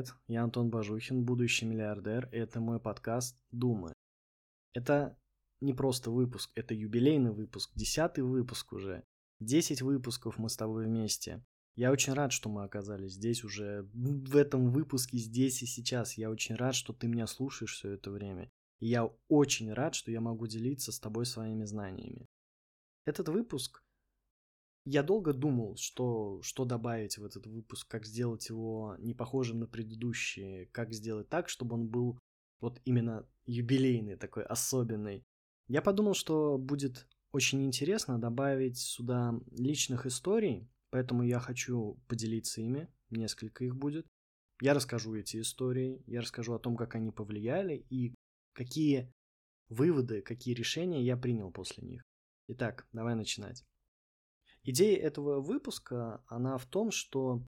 Привет. Я Антон Бажухин, будущий миллиардер, и это мой подкаст «Думы». Это не просто выпуск, это юбилейный выпуск, десятый выпуск уже. Десять выпусков мы с тобой вместе. Я очень рад, что мы оказались здесь уже, в этом выпуске, здесь и сейчас. Я очень рад, что ты меня слушаешь все это время. И я очень рад, что я могу делиться с тобой своими знаниями. Этот выпуск я долго думал, что, что добавить в этот выпуск, как сделать его не похожим на предыдущие, как сделать так, чтобы он был вот именно юбилейный, такой особенный. Я подумал, что будет очень интересно добавить сюда личных историй, поэтому я хочу поделиться ими, несколько их будет. Я расскажу эти истории, я расскажу о том, как они повлияли и какие выводы, какие решения я принял после них. Итак, давай начинать. Идея этого выпуска, она в том, что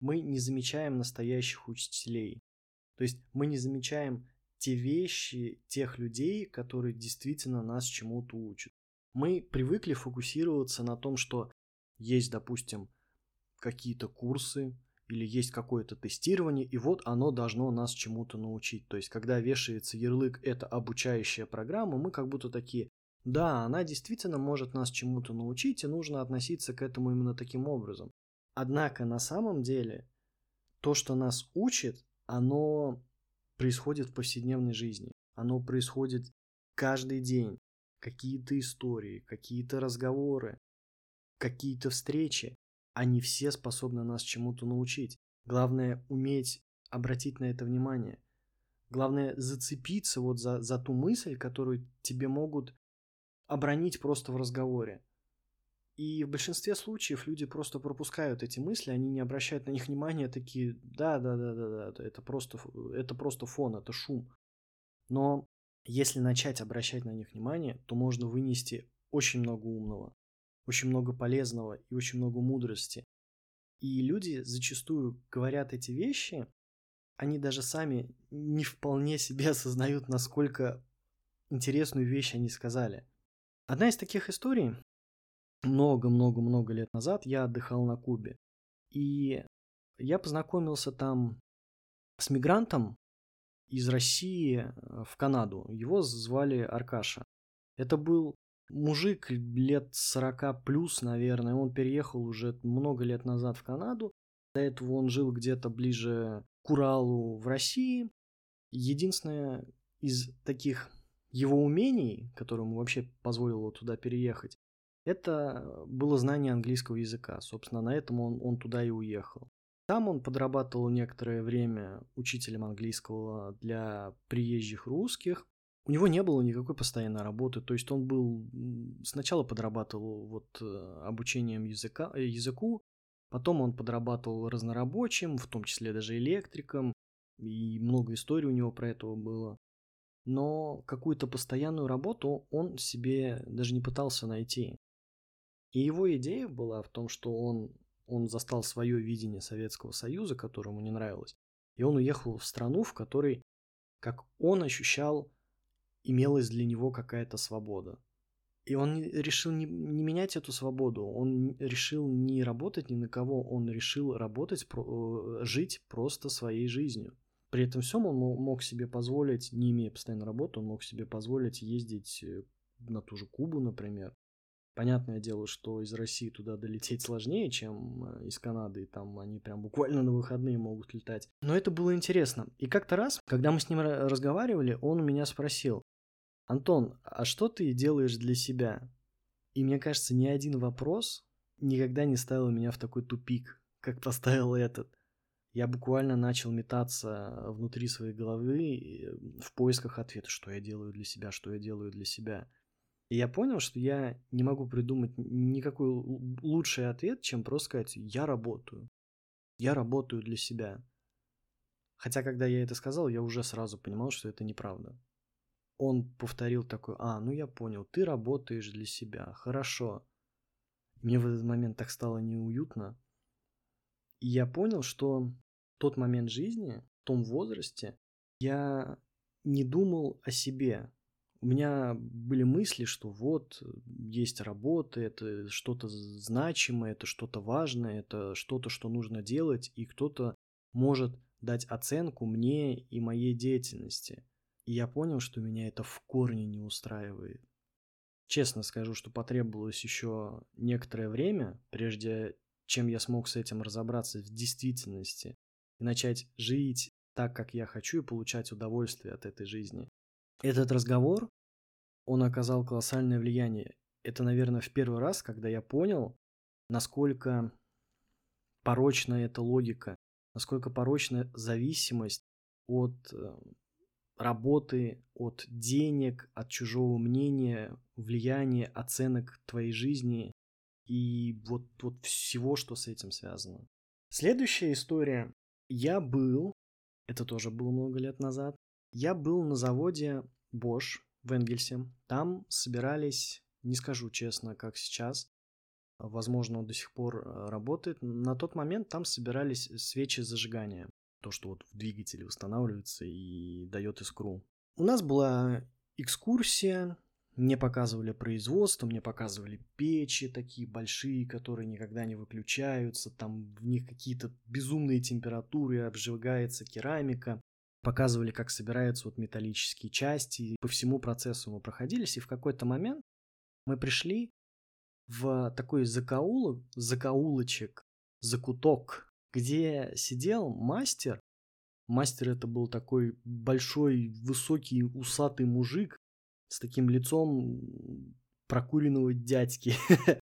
мы не замечаем настоящих учителей. То есть мы не замечаем те вещи, тех людей, которые действительно нас чему-то учат. Мы привыкли фокусироваться на том, что есть, допустим, какие-то курсы или есть какое-то тестирование, и вот оно должно нас чему-то научить. То есть, когда вешается ярлык «это обучающая программа», мы как будто такие да, она действительно может нас чему-то научить, и нужно относиться к этому именно таким образом. Однако на самом деле то, что нас учит, оно происходит в повседневной жизни. Оно происходит каждый день. Какие-то истории, какие-то разговоры, какие-то встречи. Они все способны нас чему-то научить. Главное уметь обратить на это внимание. Главное зацепиться вот за, за ту мысль, которую тебе могут обронить просто в разговоре. И в большинстве случаев люди просто пропускают эти мысли, они не обращают на них внимания, такие, да, да, да, да, да, это просто, это просто фон, это шум. Но если начать обращать на них внимание, то можно вынести очень много умного, очень много полезного и очень много мудрости. И люди зачастую говорят эти вещи, они даже сами не вполне себе осознают, насколько интересную вещь они сказали. Одна из таких историй, много-много-много лет назад я отдыхал на Кубе. И я познакомился там с мигрантом из России э, в Канаду. Его звали Аркаша. Это был мужик лет 40 плюс, наверное. Он переехал уже много лет назад в Канаду. До этого он жил где-то ближе к Уралу в России. Единственное из таких его умений, которому вообще позволило туда переехать, это было знание английского языка. Собственно, на этом он, он туда и уехал. Там он подрабатывал некоторое время учителем английского для приезжих русских. У него не было никакой постоянной работы, то есть он был сначала подрабатывал вот э, обучением языка, э, языку, потом он подрабатывал разнорабочим, в том числе даже электриком, и много историй у него про этого было но какую-то постоянную работу он себе даже не пытался найти. И его идея была в том, что он, он застал свое видение Советского Союза, которое ему не нравилось, и он уехал в страну, в которой, как он ощущал, имелась для него какая-то свобода. И он решил не, не менять эту свободу, он решил не работать ни на кого, он решил работать, э, жить просто своей жизнью. При этом всем он мог себе позволить, не имея постоянной работы, он мог себе позволить ездить э, на ту же Кубу, например. Понятное дело, что из России туда долететь сложнее, чем э, из Канады, и там они прям буквально на выходные могут летать. Но это было интересно. И как-то раз, когда мы с ним разговаривали, он у меня спросил, Антон, а что ты делаешь для себя? И мне кажется, ни один вопрос никогда не ставил меня в такой тупик, как поставил этот я буквально начал метаться внутри своей головы в поисках ответа, что я делаю для себя, что я делаю для себя. И я понял, что я не могу придумать никакой лучший ответ, чем просто сказать «я работаю». Я работаю для себя. Хотя, когда я это сказал, я уже сразу понимал, что это неправда. Он повторил такой «А, ну я понял, ты работаешь для себя, хорошо». Мне в этот момент так стало неуютно, и я понял, что тот момент жизни, в том возрасте, я не думал о себе. У меня были мысли, что вот есть работа, это что-то значимое, это что-то важное, это что-то, что нужно делать, и кто-то может дать оценку мне и моей деятельности. И я понял, что меня это в корне не устраивает. Честно скажу, что потребовалось еще некоторое время, прежде чем я смог с этим разобраться в действительности и начать жить так, как я хочу, и получать удовольствие от этой жизни. Этот разговор, он оказал колоссальное влияние. Это, наверное, в первый раз, когда я понял, насколько порочна эта логика, насколько порочна зависимость от э, работы, от денег, от чужого мнения, влияния, оценок твоей жизни и вот, вот всего, что с этим связано. Следующая история. Я был, это тоже было много лет назад, я был на заводе Bosch в Энгельсе. Там собирались, не скажу честно, как сейчас, возможно, он до сих пор э, работает. На тот момент там собирались свечи зажигания. То, что вот в двигателе устанавливается и дает искру. У нас была экскурсия, мне показывали производство, мне показывали печи такие большие, которые никогда не выключаются, там в них какие-то безумные температуры, обжигается керамика. Показывали, как собираются вот металлические части. По всему процессу мы проходились, и в какой-то момент мы пришли в такой закоулок, закоулочек, закуток, где сидел мастер. Мастер это был такой большой, высокий, усатый мужик с таким лицом прокуренного дядьки.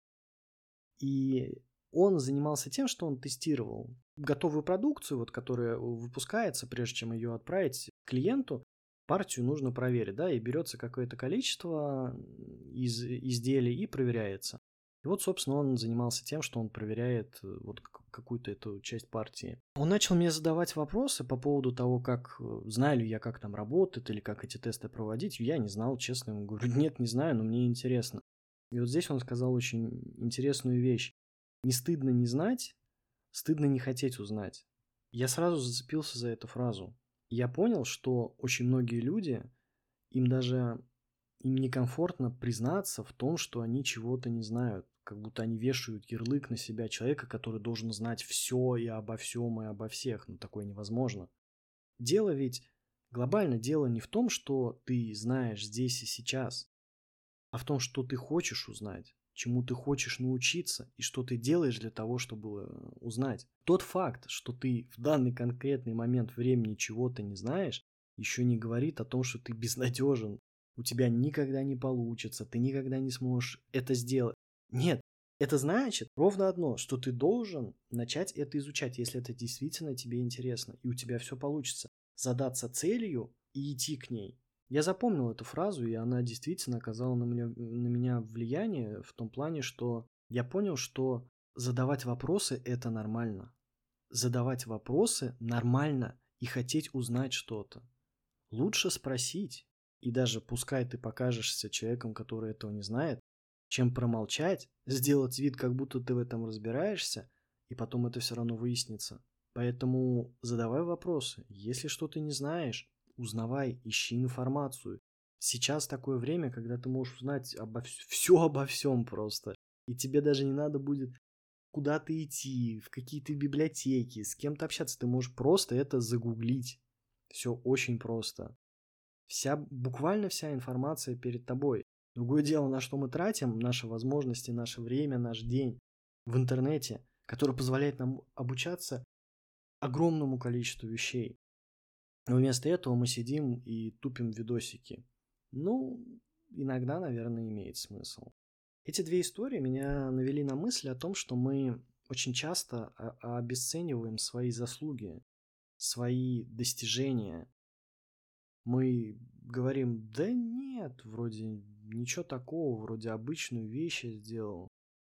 И он занимался тем, что он тестировал готовую продукцию, вот, которая выпускается, прежде чем ее отправить клиенту, партию нужно проверить, да, и берется какое-то количество из изделий и проверяется. И вот, собственно, он занимался тем, что он проверяет э, вот какую-то эту часть партии. Он начал мне задавать вопросы по поводу того, как э, знаю ли я, как там работает, или как эти тесты проводить. Я не знал, честно ему говорю, нет, не знаю, но мне интересно. И вот здесь он сказал очень интересную вещь. Не стыдно не знать, стыдно не хотеть узнать. Я сразу зацепился за эту фразу. Я понял, что очень многие люди, им даже им некомфортно признаться в том, что они чего-то не знают как будто они вешают ярлык на себя человека, который должен знать все и обо всем, и обо всех. Но такое невозможно. Дело ведь, глобально дело не в том, что ты знаешь здесь и сейчас, а в том, что ты хочешь узнать, чему ты хочешь научиться и что ты делаешь для того, чтобы узнать. Тот факт, что ты в данный конкретный момент времени чего-то не знаешь, еще не говорит о том, что ты безнадежен, у тебя никогда не получится, ты никогда не сможешь это сделать. Нет, это значит ровно одно, что ты должен начать это изучать, если это действительно тебе интересно, и у тебя все получится. Задаться целью и идти к ней. Я запомнил эту фразу, и она действительно оказала на меня, на меня влияние в том плане, что я понял, что задавать вопросы – это нормально. Задавать вопросы нормально и хотеть узнать что-то. Лучше спросить, и даже пускай ты покажешься человеком, который этого не знает, чем промолчать, сделать вид, как будто ты в этом разбираешься, и потом это все равно выяснится. Поэтому задавай вопросы. Если что-то не знаешь, узнавай, ищи информацию. Сейчас такое время, когда ты можешь узнать обо все обо всем просто. И тебе даже не надо будет куда-то идти, в какие-то библиотеки, с кем-то общаться. Ты можешь просто это загуглить. Все очень просто. Вся, буквально вся информация перед тобой. Другое дело, на что мы тратим наши возможности, наше время, наш день в интернете, который позволяет нам обучаться огромному количеству вещей. Но вместо этого мы сидим и тупим видосики. Ну, иногда, наверное, имеет смысл. Эти две истории меня навели на мысль о том, что мы очень часто обесцениваем свои заслуги, свои достижения. Мы говорим, да нет, вроде ничего такого, вроде обычную вещь я сделал.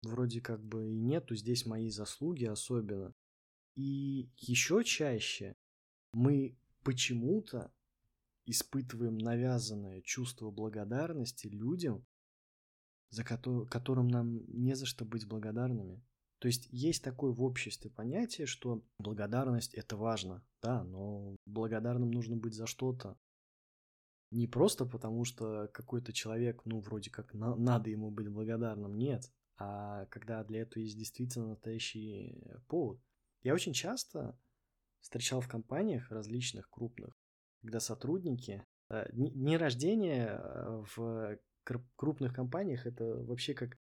Вроде как бы и нету здесь моей заслуги особенно. И еще чаще мы почему-то испытываем навязанное чувство благодарности людям, за ко- которым нам не за что быть благодарными. То есть есть такое в обществе понятие, что благодарность это важно, да, но благодарным нужно быть за что-то, не просто потому, что какой-то человек, ну, вроде как на- надо ему быть благодарным, нет, а когда для этого есть действительно настоящий повод. Я очень часто встречал в компаниях различных крупных, когда сотрудники... Э, дни рождения э, в крупных компаниях это вообще как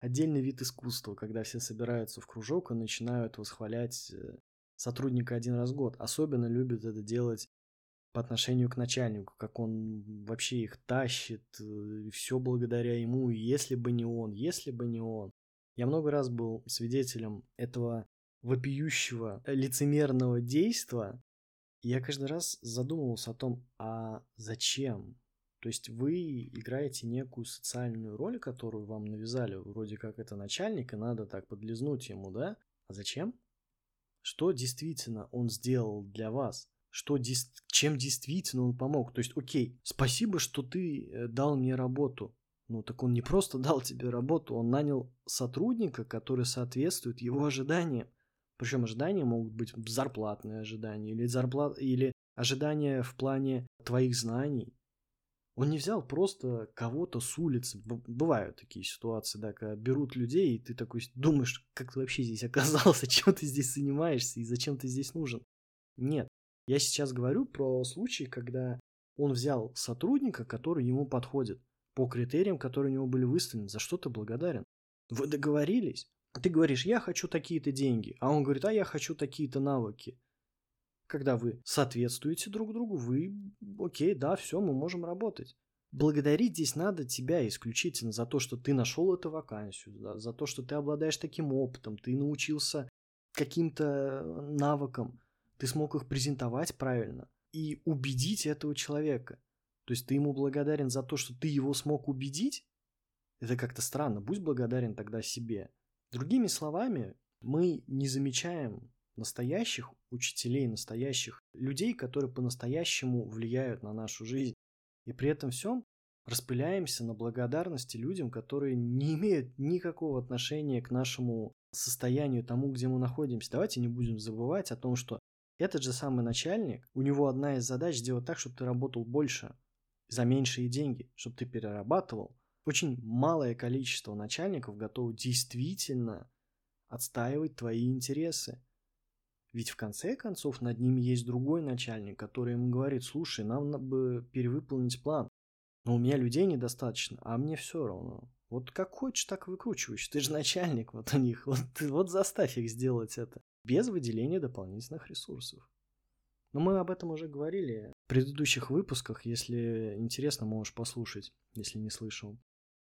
отдельный вид искусства, когда все собираются в кружок и начинают восхвалять э, сотрудника один раз в год. Особенно любят это делать отношению к начальнику, как он вообще их тащит, э, все благодаря ему, если бы не он, если бы не он. Я много раз был свидетелем этого вопиющего лицемерного действия, и я каждый раз задумывался о том, а зачем? То есть вы играете некую социальную роль, которую вам навязали, вроде как это начальник, и надо так подлизнуть ему, да? А зачем? Что действительно он сделал для вас? Что, чем действительно он помог? То есть, окей, спасибо, что ты э, дал мне работу. Ну, так он не просто дал тебе работу, он нанял сотрудника, который соответствует его ожиданиям. Причем ожидания могут быть зарплатные ожидания или, зарплат... или ожидания в плане твоих знаний. Он не взял просто кого-то с улицы. Бывают такие ситуации, да, когда берут людей, и ты такой думаешь, как ты вообще здесь оказался, чем ты здесь занимаешься и зачем ты здесь нужен. Нет, я сейчас говорю про случаи, когда он взял сотрудника, который ему подходит, по критериям, которые у него были выставлены. За что ты благодарен? Вы договорились? Ты говоришь, я хочу такие-то деньги, а он говорит, а я хочу такие-то навыки. Когда вы соответствуете друг другу, вы, окей, да, все, мы можем работать. Благодарить здесь надо тебя исключительно за то, что ты нашел эту вакансию, да, за то, что ты обладаешь таким опытом, ты научился каким-то навыкам, ты смог их презентовать правильно и убедить этого человека. То есть ты ему благодарен за то, что ты его смог убедить? Это как-то странно. Будь благодарен тогда себе. Другими словами, мы не замечаем настоящих учителей, настоящих людей, которые по-настоящему влияют на нашу жизнь. И при этом всем распыляемся на благодарности людям, которые не имеют никакого отношения к нашему состоянию, тому, где мы находимся. Давайте не будем забывать о том, что этот же самый начальник, у него одна из задач сделать так, чтобы ты работал больше, за меньшие деньги, чтобы ты перерабатывал. Очень малое количество начальников готовы действительно отстаивать твои интересы. Ведь в конце концов над ними есть другой начальник, который ему говорит, слушай, нам надо бы перевыполнить план. Но у меня людей недостаточно, а мне все равно. Вот как хочешь, так выкручиваешь. Ты же начальник вот у них. Вот, вот заставь их сделать это без выделения дополнительных ресурсов. Но мы об этом уже говорили в предыдущих выпусках. Если интересно, можешь послушать, если не слышал.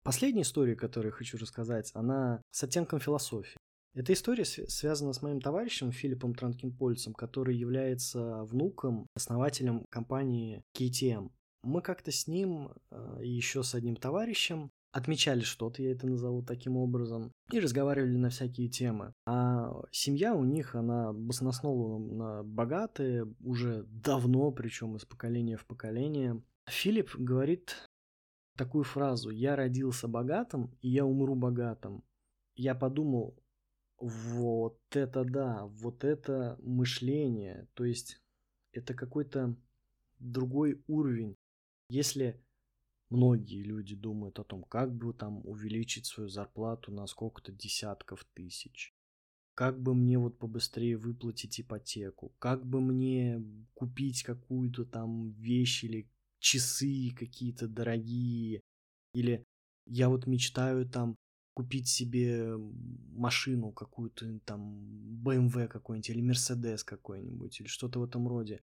Последняя история, которую я хочу рассказать, она с оттенком философии. Эта история связана с моим товарищем Филиппом Транкинпольцем, который является внуком, основателем компании KTM. Мы как-то с ним э, и еще с одним товарищем отмечали что-то, я это назову таким образом, и разговаривали на всякие темы. А семья у них, она баснословно богатая, уже давно, причем из поколения в поколение. Филипп говорит такую фразу «Я родился богатым, и я умру богатым». Я подумал, вот это да, вот это мышление, то есть это какой-то другой уровень. Если Многие люди думают о том, как бы там увеличить свою зарплату на сколько-то десятков тысяч. Как бы мне вот побыстрее выплатить ипотеку? Как бы мне купить какую-то там вещь или часы какие-то дорогие? Или я вот мечтаю там купить себе машину какую-то там BMW какой-нибудь или Mercedes какой-нибудь или что-то в этом роде.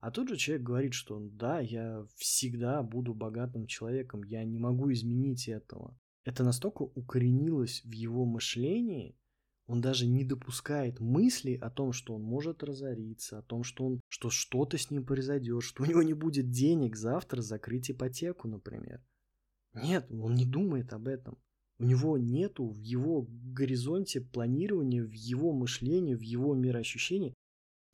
А тут же человек говорит, что да, я всегда буду богатым человеком, я не могу изменить этого. Это настолько укоренилось в его мышлении, он даже не допускает мысли о том, что он может разориться, о том, что, он, что что-то с ним произойдет, что у него не будет денег завтра закрыть ипотеку, например. Нет, он не думает об этом. У него нету в его горизонте планирования, в его мышлении, в его мироощущении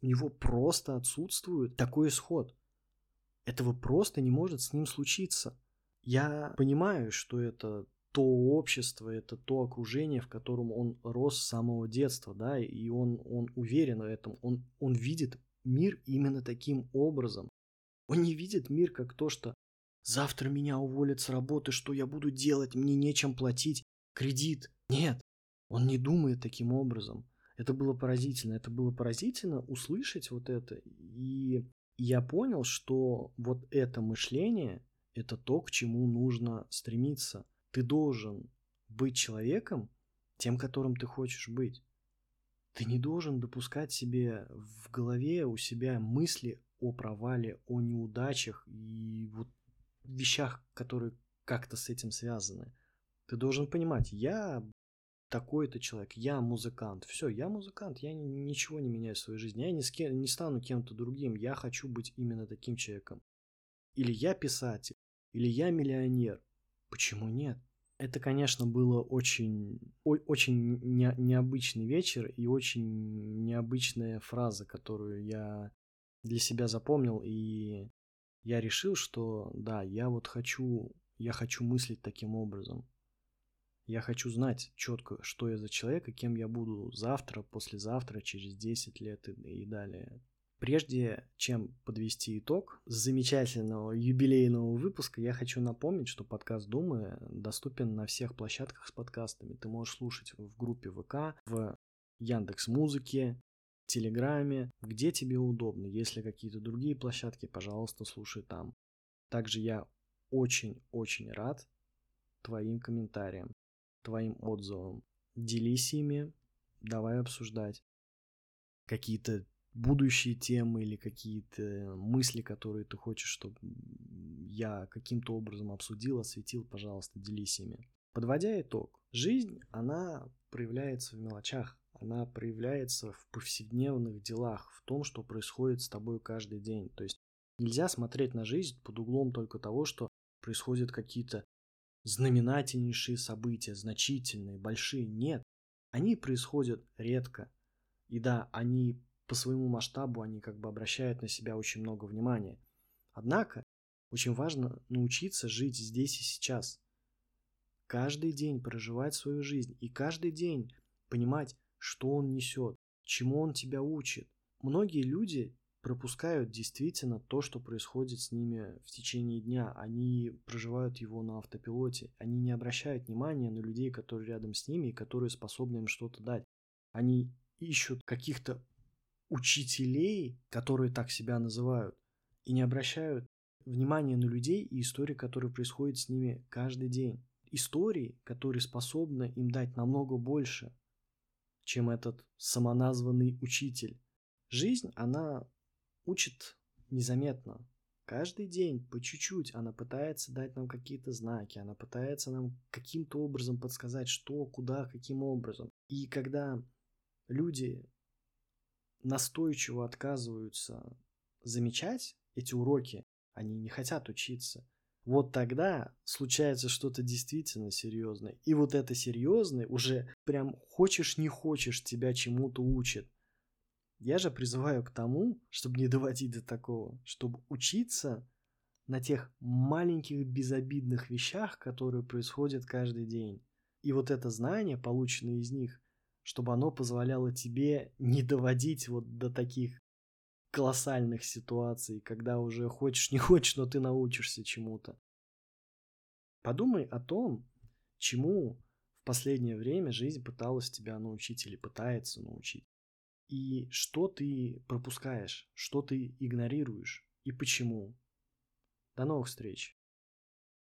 у него просто отсутствует такой исход. Этого просто не может с ним случиться. Я понимаю, что это то общество, это то окружение, в котором он рос с самого детства, да, и он, он уверен в этом, он, он видит мир именно таким образом. Он не видит мир как то, что завтра меня уволят с работы, что я буду делать, мне нечем платить кредит. Нет, он не думает таким образом. Это было поразительно. Это было поразительно услышать вот это. И я понял, что вот это мышление – это то, к чему нужно стремиться. Ты должен быть человеком, тем, которым ты хочешь быть. Ты не должен допускать себе в голове у себя мысли о провале, о неудачах и вот вещах, которые как-то с этим связаны. Ты должен понимать, я такой-то человек, я музыкант. Все, я музыкант, я ничего не меняю в своей жизни. Я не, с кем, не стану кем-то другим, я хочу быть именно таким человеком. Или я писатель, или я миллионер. Почему нет? Это, конечно, было очень, очень не, необычный вечер и очень необычная фраза, которую я для себя запомнил, и я решил, что да, я вот хочу, я хочу мыслить таким образом. Я хочу знать четко, что я за человек и кем я буду завтра, послезавтра, через 10 лет и, и далее. Прежде чем подвести итог замечательного юбилейного выпуска, я хочу напомнить, что подкаст Думы доступен на всех площадках с подкастами. Ты можешь слушать в группе ВК, в Яндекс Музыке, Телеграме, где тебе удобно. Если какие-то другие площадки, пожалуйста, слушай там. Также я очень-очень рад твоим комментариям, твоим отзывам. Делись ими, давай обсуждать. Какие-то будущие темы или какие-то мысли, которые ты хочешь, чтобы я каким-то образом обсудил, осветил, пожалуйста, делись ими. Подводя итог, жизнь, она проявляется в мелочах, она проявляется в повседневных делах, в том, что происходит с тобой каждый день. То есть нельзя смотреть на жизнь под углом только того, что происходят какие-то знаменательнейшие события, значительные, большие. Нет, они происходят редко. И да, они по своему масштабу они как бы обращают на себя очень много внимания. Однако, очень важно научиться жить здесь и сейчас. Каждый день проживать свою жизнь и каждый день понимать, что он несет, чему он тебя учит. Многие люди пропускают действительно то, что происходит с ними в течение дня. Они проживают его на автопилоте. Они не обращают внимания на людей, которые рядом с ними и которые способны им что-то дать. Они ищут каких-то учителей, которые так себя называют, и не обращают внимания на людей и истории, которые происходят с ними каждый день. Истории, которые способны им дать намного больше, чем этот самоназванный учитель. Жизнь, она учит незаметно. Каждый день, по чуть-чуть, она пытается дать нам какие-то знаки, она пытается нам каким-то образом подсказать, что, куда, каким образом. И когда люди настойчиво отказываются замечать эти уроки, они не хотят учиться, вот тогда случается что-то действительно серьезное. И вот это серьезное уже прям хочешь не хочешь тебя чему-то учит. Я же призываю к тому, чтобы не доводить до такого, чтобы учиться на тех маленьких безобидных вещах, которые происходят каждый день. И вот это знание, полученное из них, чтобы оно позволяло тебе не доводить вот до таких колоссальных ситуаций, когда уже хочешь не хочешь, но ты научишься чему-то. Подумай о том, чему в последнее время жизнь пыталась тебя научить или пытается научить. И что ты пропускаешь, что ты игнорируешь и почему. До новых встреч!